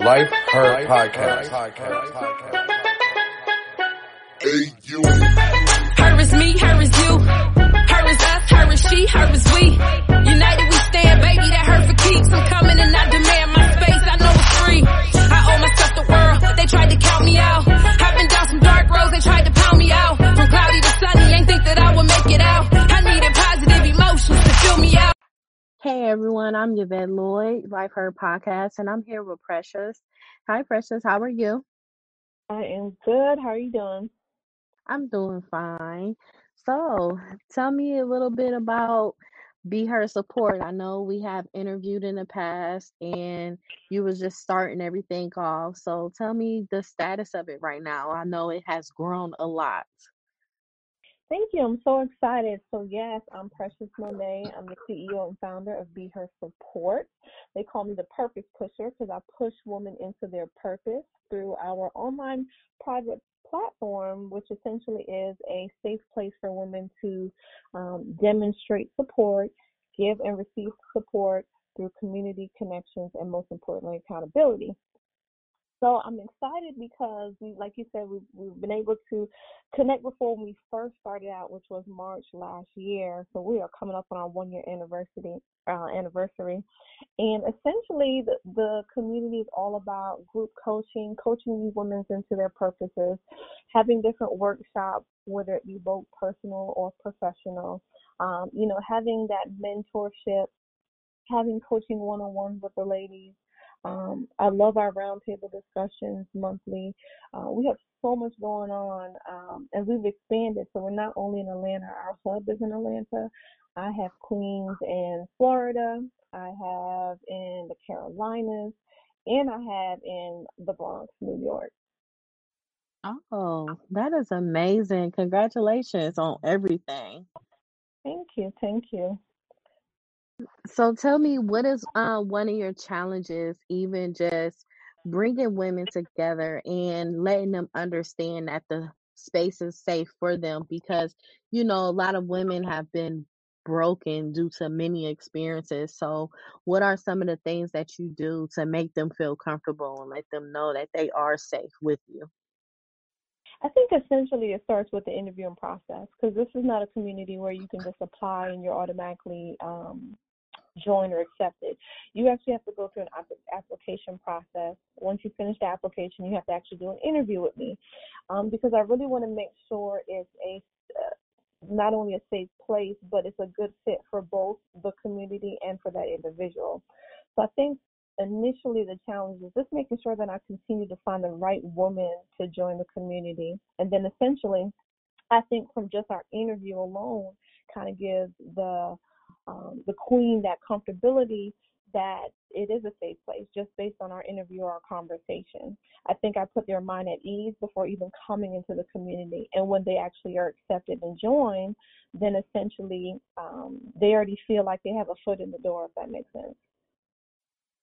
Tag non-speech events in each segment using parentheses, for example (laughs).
Life Her Podcast. Hey, you. Her is me, her is you. Her is us, her is she, her is we. United we stand, baby, that hurt for keeps. I'm everyone, I'm Yvette Lloyd, Life Her Podcast, and I'm here with Precious. Hi Precious, how are you? I am good. How are you doing? I'm doing fine. So, tell me a little bit about Be Her Support. I know we have interviewed in the past and you was just starting everything off. So, tell me the status of it right now. I know it has grown a lot. Thank you. I'm so excited. So, yes, I'm Precious Monet. I'm the CEO and founder of Be Her Support. They call me the Purpose Pusher because I push women into their purpose through our online private platform, which essentially is a safe place for women to um, demonstrate support, give and receive support through community connections, and most importantly, accountability. So I'm excited because we, like you said, we've, we've been able to connect before we first started out, which was March last year. So we are coming up on our one year anniversary. Uh, anniversary, and essentially the, the community is all about group coaching, coaching these women into their purposes, having different workshops, whether it be both personal or professional. Um, you know, having that mentorship, having coaching one on one with the ladies, um, I love our roundtable discussions monthly. Uh, we have so much going on, um, and we've expanded. So we're not only in Atlanta, our hub is in Atlanta. I have Queens and Florida. I have in the Carolinas, and I have in the Bronx, New York. Oh, that is amazing. Congratulations on everything. Thank you. Thank you. So tell me, what is uh, one of your challenges, even just bringing women together and letting them understand that the space is safe for them? Because, you know, a lot of women have been broken due to many experiences. So, what are some of the things that you do to make them feel comfortable and let them know that they are safe with you? I think essentially it starts with the interviewing process because this is not a community where you can just apply and you're automatically um, joined or accepted. You actually have to go through an application process. Once you finish the application, you have to actually do an interview with me um, because I really want to make sure it's a uh, not only a safe place, but it's a good fit for both the community and for that individual. So I think initially the challenge is just making sure that I continue to find the right woman to join the community. And then essentially, I think from just our interview alone kind of gives the um, the queen that comfortability that it is a safe place just based on our interview or our conversation. I think I put their mind at ease before even coming into the community. And when they actually are accepted and join, then essentially um, they already feel like they have a foot in the door, if that makes sense.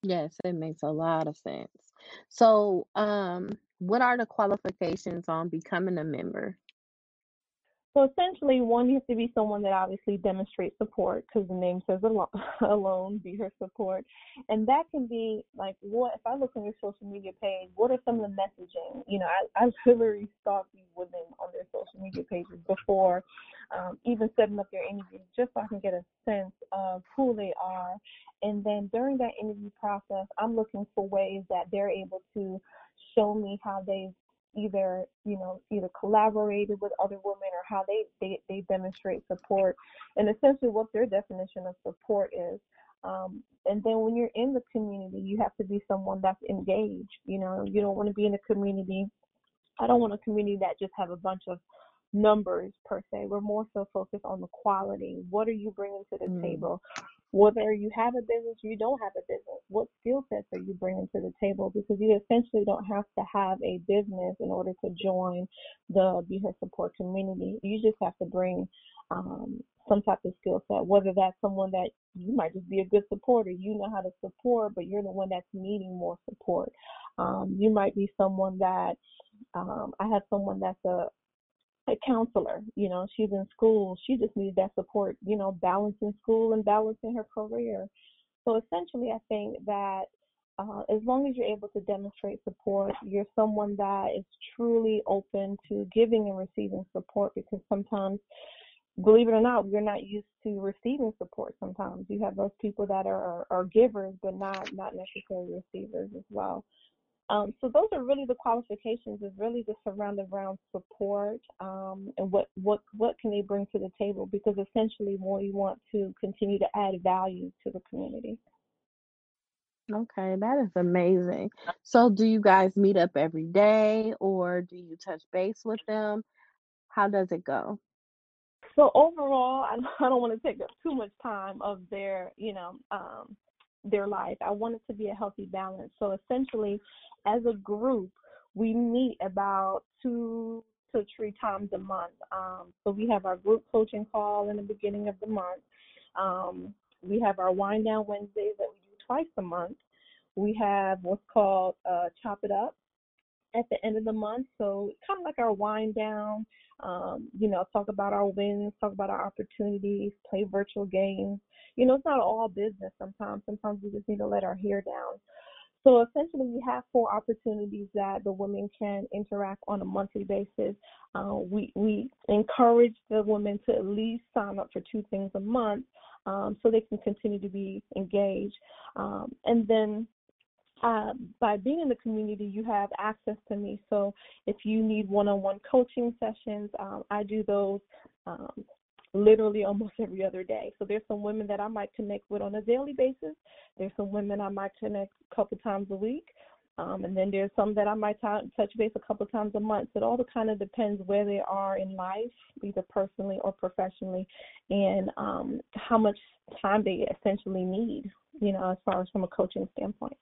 Yes, it makes a lot of sense. So, um, what are the qualifications on becoming a member? So essentially, one, you have to be someone that obviously demonstrates support because the name says alone, (laughs) alone, be her support. And that can be like, what, if I look on your social media page, what are some of the messaging? You know, I, I literally stalk these women on their social media pages before um, even setting up their interview just so I can get a sense of who they are. And then during that interview process, I'm looking for ways that they're able to show me how they've either you know either collaborated with other women or how they they, they demonstrate support. And essentially what their definition of support is um, and then when you're in the community you have to be someone that's engaged you know. You don't want to be in a community i don't want a community that just have a bunch of numbers per se. We're more so focused on the quality. What are you bringing to the mm. table whether you have a business or you don't have a business, what skill sets are you bringing to the table? Because you essentially don't have to have a business in order to join the Be Her Support community. You just have to bring um, some type of skill set, whether that's someone that you might just be a good supporter, you know how to support, but you're the one that's needing more support. Um, you might be someone that um, I have someone that's a a counselor. You know, she's in school. She just needs that support, you know, balancing school and balancing her career. So essentially, I think that uh, as long as you're able to demonstrate support, you're someone that is truly open to giving and receiving support because sometimes, believe it or not, we're not used to receiving support sometimes. You have those people that are, are givers but not, not necessarily receivers as well. Um, so those are really the qualifications is really just surrounded around support um, and what, what, what can they bring to the table because essentially we want to continue to add value to the community. Okay, that is amazing. So do you guys meet up every day or do you touch base with them? How does it go? So overall, I (laughs) I don't want to take up too much time of their, you know, um, their life. I want it to be a healthy balance. So essentially, as a group, we meet about two to three times a month. Um, so we have our group coaching call in the beginning of the month. Um, we have our wind down Wednesdays that we do twice a month. We have what's called uh, Chop It Up at the end of the month. So kind of like our wind down, um, you know, talk about our wins, talk about our opportunities, play virtual games. You know, it's not all business sometimes. Sometimes we just need to let our hair down. So essentially, we have four opportunities that the women can interact on a monthly basis. Uh, we we encourage the women to at least sign up for two things a month, um, so they can continue to be engaged. Um, and then uh, by being in the community, you have access to me. So if you need one-on-one coaching sessions, um, I do those um, literally almost (laughs) every other day. So there's some women that I might connect with on a daily basis. There's some women I might connect a couple times a week. Um, and then there's some that I might t- touch base a couple times a month. So it all kind of depends where they are in life, either personally or professionally, and um, how much time they essentially need, you know, as far as from a coaching standpoint.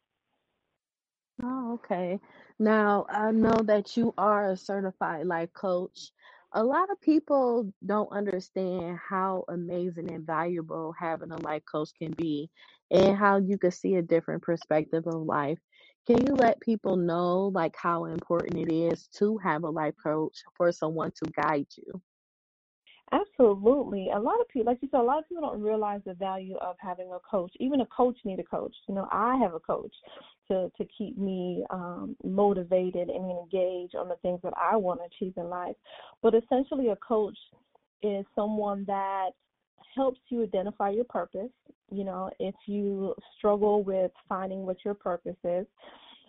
Oh, okay. Now, I know that you are a certified life coach. A lot of people don't understand how amazing and valuable having a life coach can be and how you can see a different perspective of life. Can you let people know like how important it is to have a life coach for someone to guide you? Absolutely. A lot of people, like you said, a lot of people don't realize the value of having a coach. Even a coach need a coach. You know, I have a coach to to keep me um, motivated and engaged on the things that I want to achieve in life. But essentially, a coach is someone that helps you identify your purpose. You know, if you struggle with finding what your purpose is,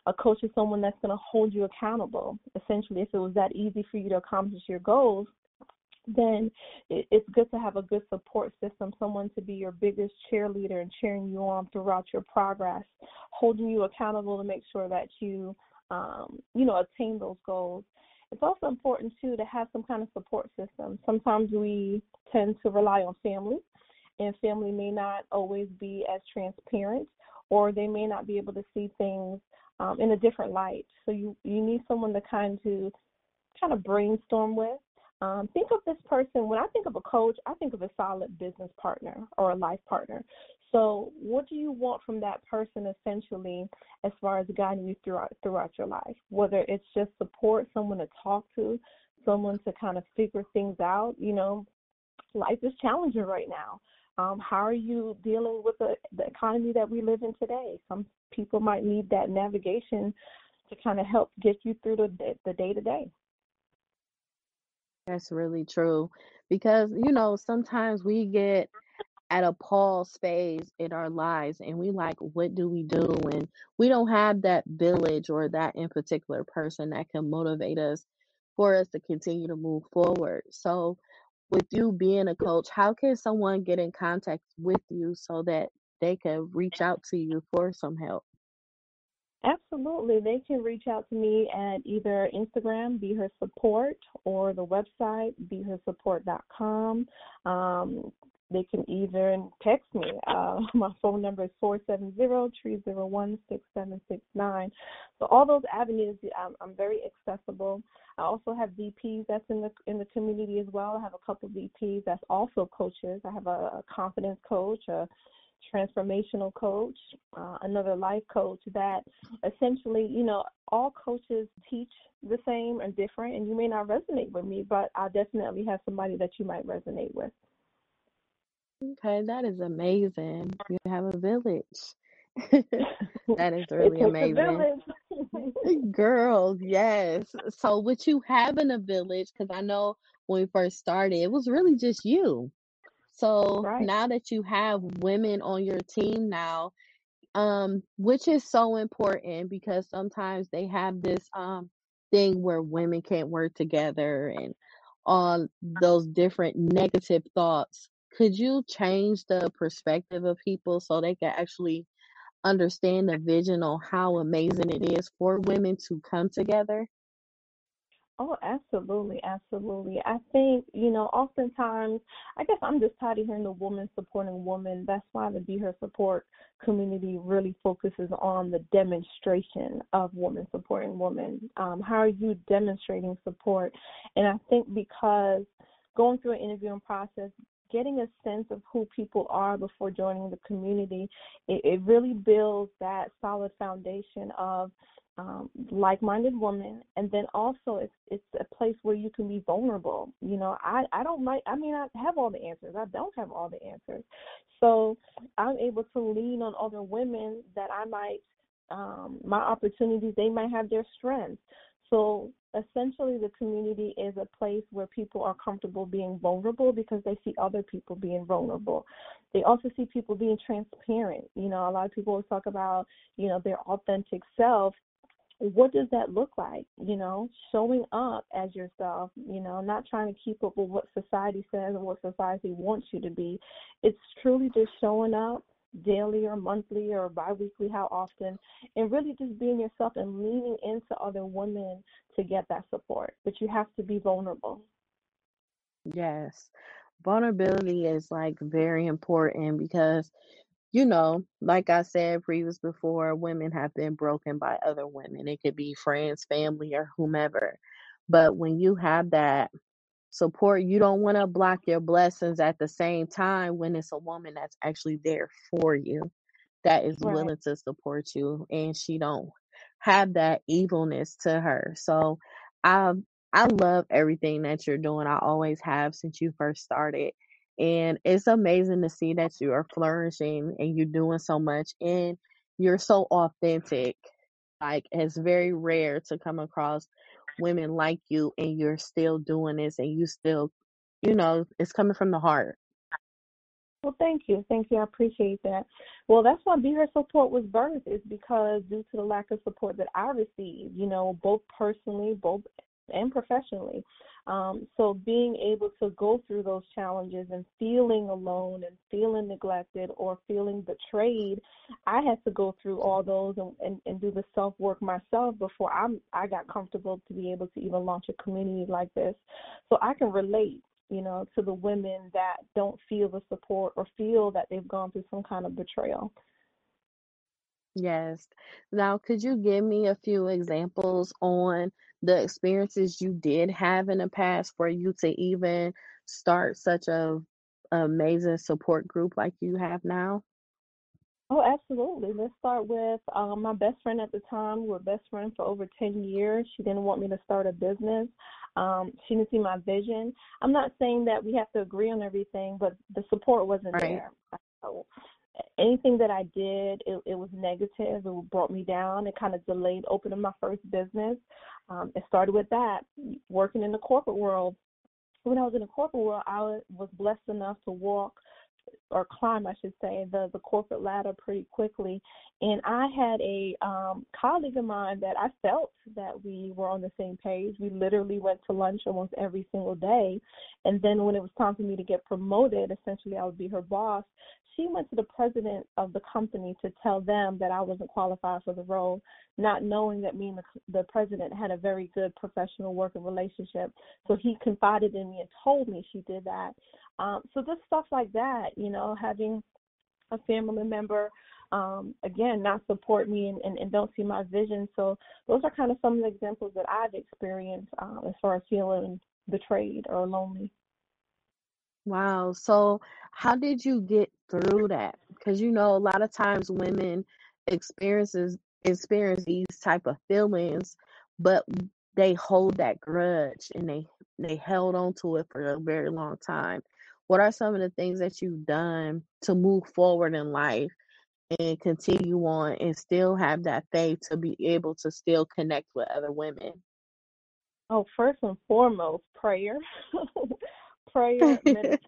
a coach is someone that's going to hold you accountable. Essentially, if it was that easy for you to accomplish your goals, then it's good to have a good support system, someone to be your biggest cheerleader and cheering you on throughout your progress, holding you accountable to make sure that you, um, you know, attain those goals. It's also important too to have some kind of support system. Sometimes we tend to rely on family, and family may not always be as transparent, or they may not be able to see things um, in a different light. So you you need someone to kind of kind of brainstorm with um, think of this person, when I think of a coach, I think of a solid business partner or a life partner. So, what do you want from that person essentially as far as guiding you throughout throughout your life? Whether it's just support, someone to talk to, someone to kind of figure things out. You know, life is challenging right now. Um, how are you dealing with the, the economy that we live in today? Some people might need that navigation to kind of help get you through the the day to day. That's really true because, you know, sometimes we get at a pause phase in our lives and we like, what do we do? And we don't have that village or that in particular person that can motivate us for us to continue to move forward. So, with you being a coach, how can someone get in contact with you so that they can reach out to you for some help? Absolutely. They can reach out to me at either Instagram, Be Her Support, or the website, BeHerSupport.com. Um, they can even text me. Uh, (laughs) my phone number is 470-301-6769. So all those avenues, I'm, I'm very accessible. I also have VPs that's in the in the community as well. I have a couple VPs that's also coaches. I have a, a confidence coach, a transformational coach, uh, another life coach that essentially, you know, all coaches teach the same and different, and you may not resonate with me, but I definitely have somebody that you might resonate with. Okay, that is amazing. You have a village. (laughs) That is really amazing. (laughs) Girls, yes. So with you having a village, because I know when we first started, it was really just you. So Right. now that you have women on your team now, um, which is so important because sometimes they have this um thing where women can't work together and all those different negative thoughts. Could you change the perspective of people so they can actually understand the vision on how amazing it is for women to come together? Oh, absolutely, absolutely. I think, you know, oftentimes, I guess I'm just tired of hearing the woman supporting woman. That's why the Be Her Support community really focuses on the demonstration of woman supporting woman. Um, how are you demonstrating support? And I think because going through an interviewing process, getting a sense of who people are before joining the community, it, it really builds that solid foundation of um, like-minded woman, and then also it's it's a place where you can be vulnerable. You know, I I don't like I mean I have all the answers. I don't have all the answers, so I'm able to lean on other women that I might um, my opportunities. They might have their strengths. So essentially, the community is a place where people are comfortable being vulnerable because they see other people being vulnerable. They also see people being transparent. You know, a lot of people talk about you know their authentic self what does that look like? You know, showing up as yourself, you know, not trying to keep up with what society says and what society wants you to be. It's truly just showing up daily or monthly or biweekly, how often, and really just being yourself and leaning into other women to get that support. But you have to be vulnerable. Yes. Vulnerability is like very important because you know, like I said previous before, women have been broken by other women. It could be friends, family, or whomever. But when you have that support, you don't want to block your blessings at the same time when it's a woman that's actually there for you, that is Right. willing to support you, and she don't have that evilness to her. So I I love everything that you're doing. I always have since you first started. And it's amazing to see that you are flourishing and you're doing so much and you're so authentic. Like it's very rare to come across women like you and you're still doing this and you still, you know, it's coming from the heart. Well, thank you. Thank you. I appreciate that. Well, that's why Be Her Support was birthed, is because due to the lack of support that I received, you know, both personally, both and professionally. Um, so being able to go through those challenges and feeling alone and feeling neglected or feeling betrayed, I had to go through all those and, and, and do the self work myself before I'm I got comfortable to be able to even launch a community like this. So I can relate, you know, to the women that don't feel the support or feel that they've gone through some kind of betrayal. Yes. Now, could you give me a few examples on the experiences you did have in the past for you to even start such a amazing support group like you have now? Oh, absolutely. Let's start with um, my best friend at the time. We were best friends for over 10 years. She didn't want me to start a business. Um, she didn't see my vision. I'm not saying that we have to agree on everything, but the support wasn't Right. there. So anything that I did, it, it was negative. It brought me down. It kind of delayed opening my first business. Um, it started with that, working in the corporate world. When I was in the corporate world, I was blessed enough to walk or climb, I should say, the the corporate ladder pretty quickly. And I had a um, colleague of mine that I felt that we were on the same page. We literally went to lunch almost every single day. And then when it was time for me to get promoted, essentially I would be her boss. She went to the president of the company to tell them that I wasn't qualified for the role, not knowing that me and the, the president had a very good professional working relationship. So he confided in me and told me she did that. Um, so just stuff like that, you know, having a family member, um, again, not support me and, and, and don't see my vision. So those are kind of some of the examples that I've experienced um, as far as feeling betrayed or lonely. Wow. So how did you get through that? Because you know, a lot of times women experiences experience these type of feelings, but they hold that grudge and they they held on to it for a very long time. What are some of the things that you've done to move forward in life and continue on and still have that faith to be able to still connect with other women? Oh, first and foremost, prayer. (laughs) prayer, (laughs) meditation.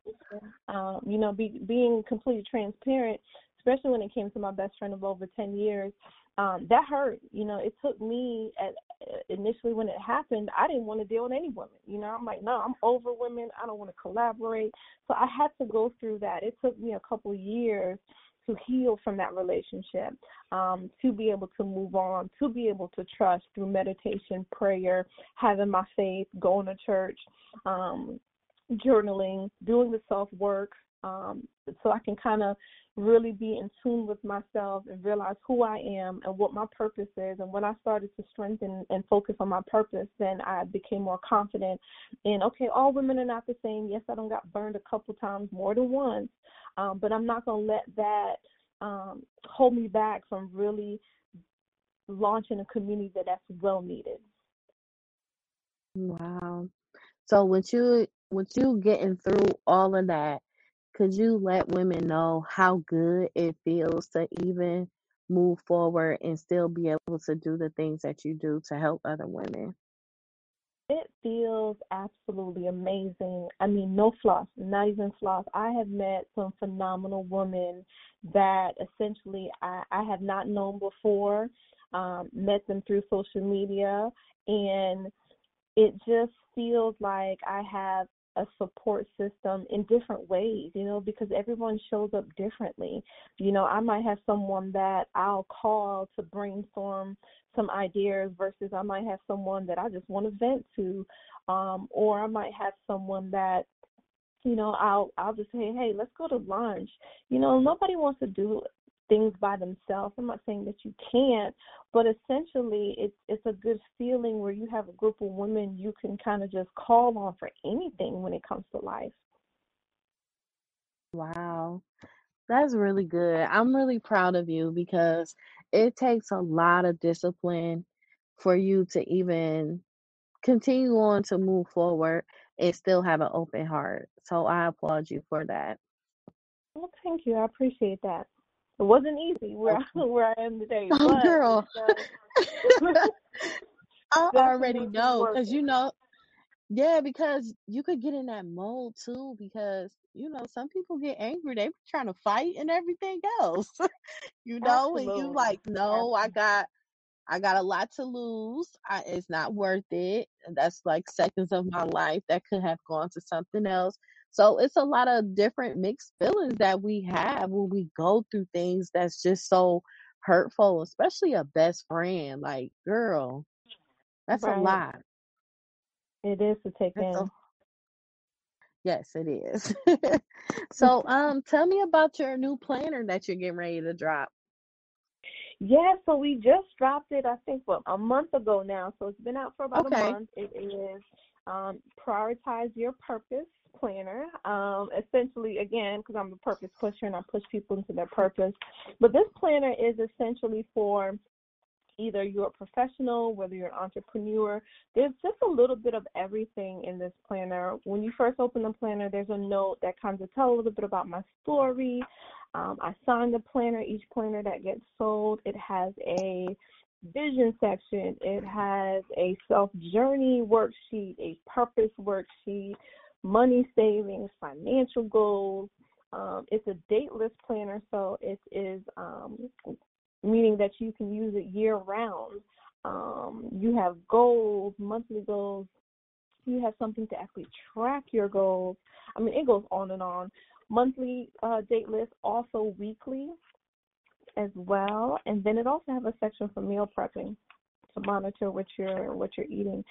Um, you know, be, being completely transparent, especially when it came to my best friend of over 10 years. Um, that hurt. You know, it took me at initially when it happened, I didn't want to deal with any woman. You know, I'm like, no, I'm over women. I don't want to collaborate. So I had to go through that. It took me a couple years to heal from that relationship, um, to be able to move on, to be able to trust through meditation, prayer, having my faith, going to church, um, journaling, doing the self work, um, so I can kind of really be in tune with myself and realize who I am and what my purpose is. And when I started to strengthen and focus on my purpose, then I became more confident in okay, all women are not the same. Yes, I don't got burned a couple times, more than once, um, but I'm not gonna let that um, hold me back from really launching a community that that's well needed. Wow. So with you with you getting through all of that, could you let women know how good it feels to even move forward and still be able to do the things that you do to help other women? It feels absolutely amazing. I mean, no fluff, not even fluff. I have met some phenomenal women that essentially I, I have not known before, um, met them through social media, and it just feels like I have a support system in different ways, you know, because everyone shows up differently. You know, I might have someone that I'll call to brainstorm some ideas versus I might have someone that I just want to vent to. Um, or I might have someone that you know, I'll I'll just say, hey, let's go to lunch. You know, nobody wants to do things by themselves. I'm not saying that you can't, but essentially it's it's a good feeling where you have a group of women you can kind of just call on for anything when it comes to life. Wow. That's really good. I'm really proud of you because it takes a lot of discipline for you to even continue on to move forward and still have an open heart. So I applaud you for that. Well, thank you. I appreciate that. It wasn't easy where I, (laughs) where I am today, Oh, but girl. uh, (laughs) I (laughs) already know because you know, yeah, because you could get in that mode too. Because you know, some people get angry, they be trying to fight and everything else, you know, and you like, no, I got I got a lot to lose. I, it's not worth it. And that's like seconds of my life that could have gone to something else. So it's a lot of different mixed feelings that we have when we go through things that's just so hurtful, especially a best friend. Like, girl, that's a lot. It is to take That's a in. yes, it is. (laughs) (laughs) so, um, tell me about your new planner that you're getting ready to drop. Yeah, so we just dropped it, I think, what, a month ago now. So it's been out for about a month. It is um, Prioritize Your Purpose Planner. Um, essentially, again, because I'm a purpose pusher and I push people into their purpose. But this planner is essentially for either you're a professional, whether you're an entrepreneur. There's just a little bit of everything in this planner. When you first open the planner, there's a note that kind of tells a little bit about my story. Um, I sign the planner, each planner that gets sold. It has a vision section. It has a self journey worksheet, a purpose worksheet, money savings, financial goals. Um, it's a dateless planner, so it is um, meaning that you can use it year round. Um, you have goals, monthly goals. You have something to actually track your goals. I mean, it goes on and on. Monthly uh, date list, also weekly as well, and then it also has a section for meal prepping to monitor what you're what you're eating.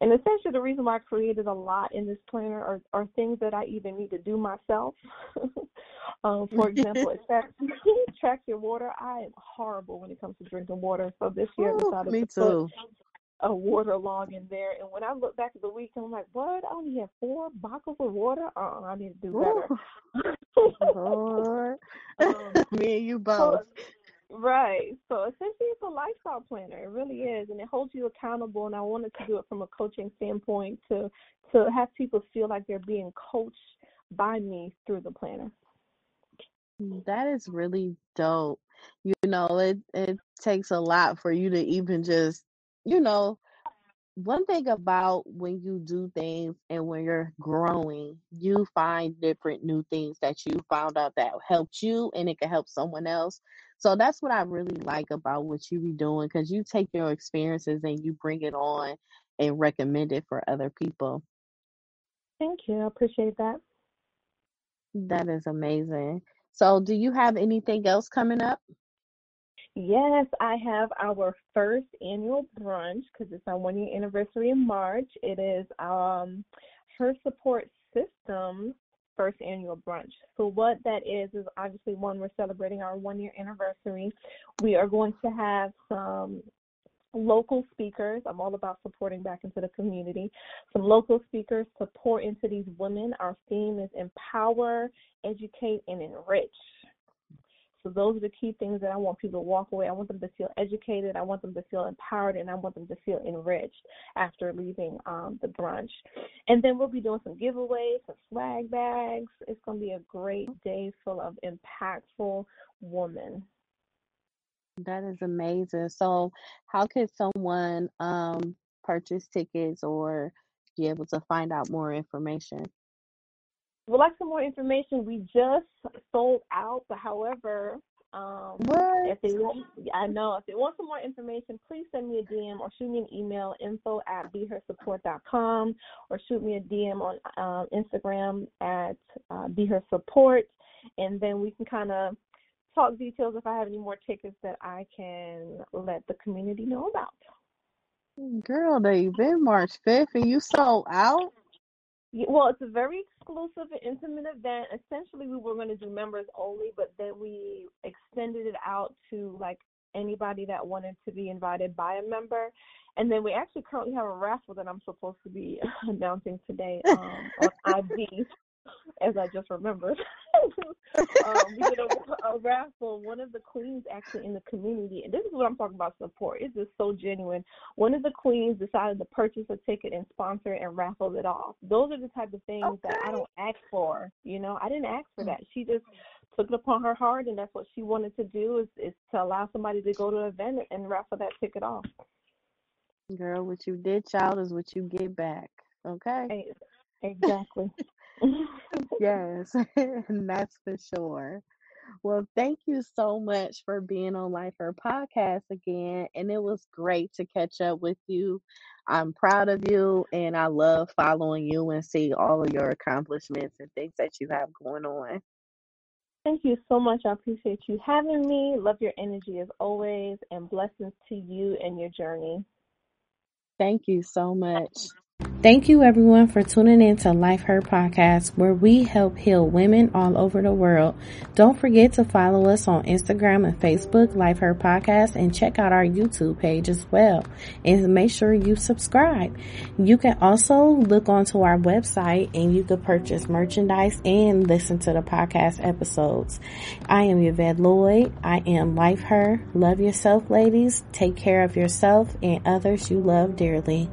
And essentially, the reason why I created a lot in this planner are, are things that I even need to do myself. (laughs) um, for example, it tracks, (laughs) track your water. I am horrible when it comes to drinking water, so this year I decided me to put a water log in there. And when I look back at the week, I'm like, what? I only have four bottles of water. Uh, I need to do better. (laughs) Um, Me and you so both. Right. So essentially, it's a lifestyle planner. It really is, and it holds you accountable. And I wanted to do it from a coaching standpoint to to have people feel like they're being coached by me through the planner. That is really dope. you know, it it takes a lot for you to even just, you know, one thing about when you do things and when you're growing, you find different new things that you found out that helped you and it can help someone else. So that's what I really like about what you be doing because you take your experiences and you bring it on and recommend it for other people. Thank you. I appreciate that. That is amazing. So, do you have anything else coming up? Yes, I have our first annual brunch because it's our one year anniversary in March. It is um, Her Support System first annual brunch. So, what that is, is obviously one, we're celebrating our one year anniversary. We are going to have some local speakers. I'm all about supporting back into the community. Some local speakers to pour into these women. Our theme is empower, educate, and enrich. So those are the key things that I want people to walk away. I want them to feel educated. I want them to feel empowered, and I want them to feel enriched after leaving um, the brunch. And then we'll be doing some giveaways, some swag bags. It's going to be a great day full of impactful women. That is amazing. So, how could someone um, purchase tickets or be able to find out more information? Would like some more information. We just sold out, but however, um, What? if they want, I know if they want some more information, please send me a DM or shoot me an email, info at behersupport.com, or shoot me a DM on um, Instagram at uh, behersupport, and then we can kind of talk details if I have any more tickets that I can let the community know about. Girl, the event March 5th and you sold out? Well, it's a very exclusive and intimate event. Essentially, we were going to do members only, but then we extended it out to like anybody that wanted to be invited by a member. And then we actually currently have a raffle that I'm supposed to be (laughs) announcing today um, on (laughs) IG, as I just remembered. (laughs) um, we did a, a raffle. One of the queens actually in the community, and this is what I'm talking about support. It's just so genuine. One of the queens decided to purchase a ticket and sponsor it and raffle it off. Those are the type of things that I don't ask for. You know, I didn't ask for that. She just took it upon her heart, and that's what she wanted to do is, is to allow somebody to go to an event and raffle that ticket off. Girl, what you did, child, is what you get back. Okay? (laughs) Exactly. (laughs) Yes, (laughs) and that's for sure. Well, thank you so much for being on Life Her podcast again. And it was great to catch up with you. I'm proud of you and I love following you and see all of your accomplishments and things that you have going on. Thank you so much. I appreciate you having me. Love your energy as always, and blessings to you and your journey. Thank you so much. Thank you everyone for tuning in to Life Her Podcast, where we help heal women all over the world. Don't forget to follow us on Instagram and Facebook, Life Her Podcast, and check out our YouTube page as well. And make sure you subscribe. You can also look onto our website and you can purchase merchandise and listen to the podcast episodes. I am Yvette Lloyd. I am Life Her. Love yourself, ladies. Take care of yourself and others you love dearly.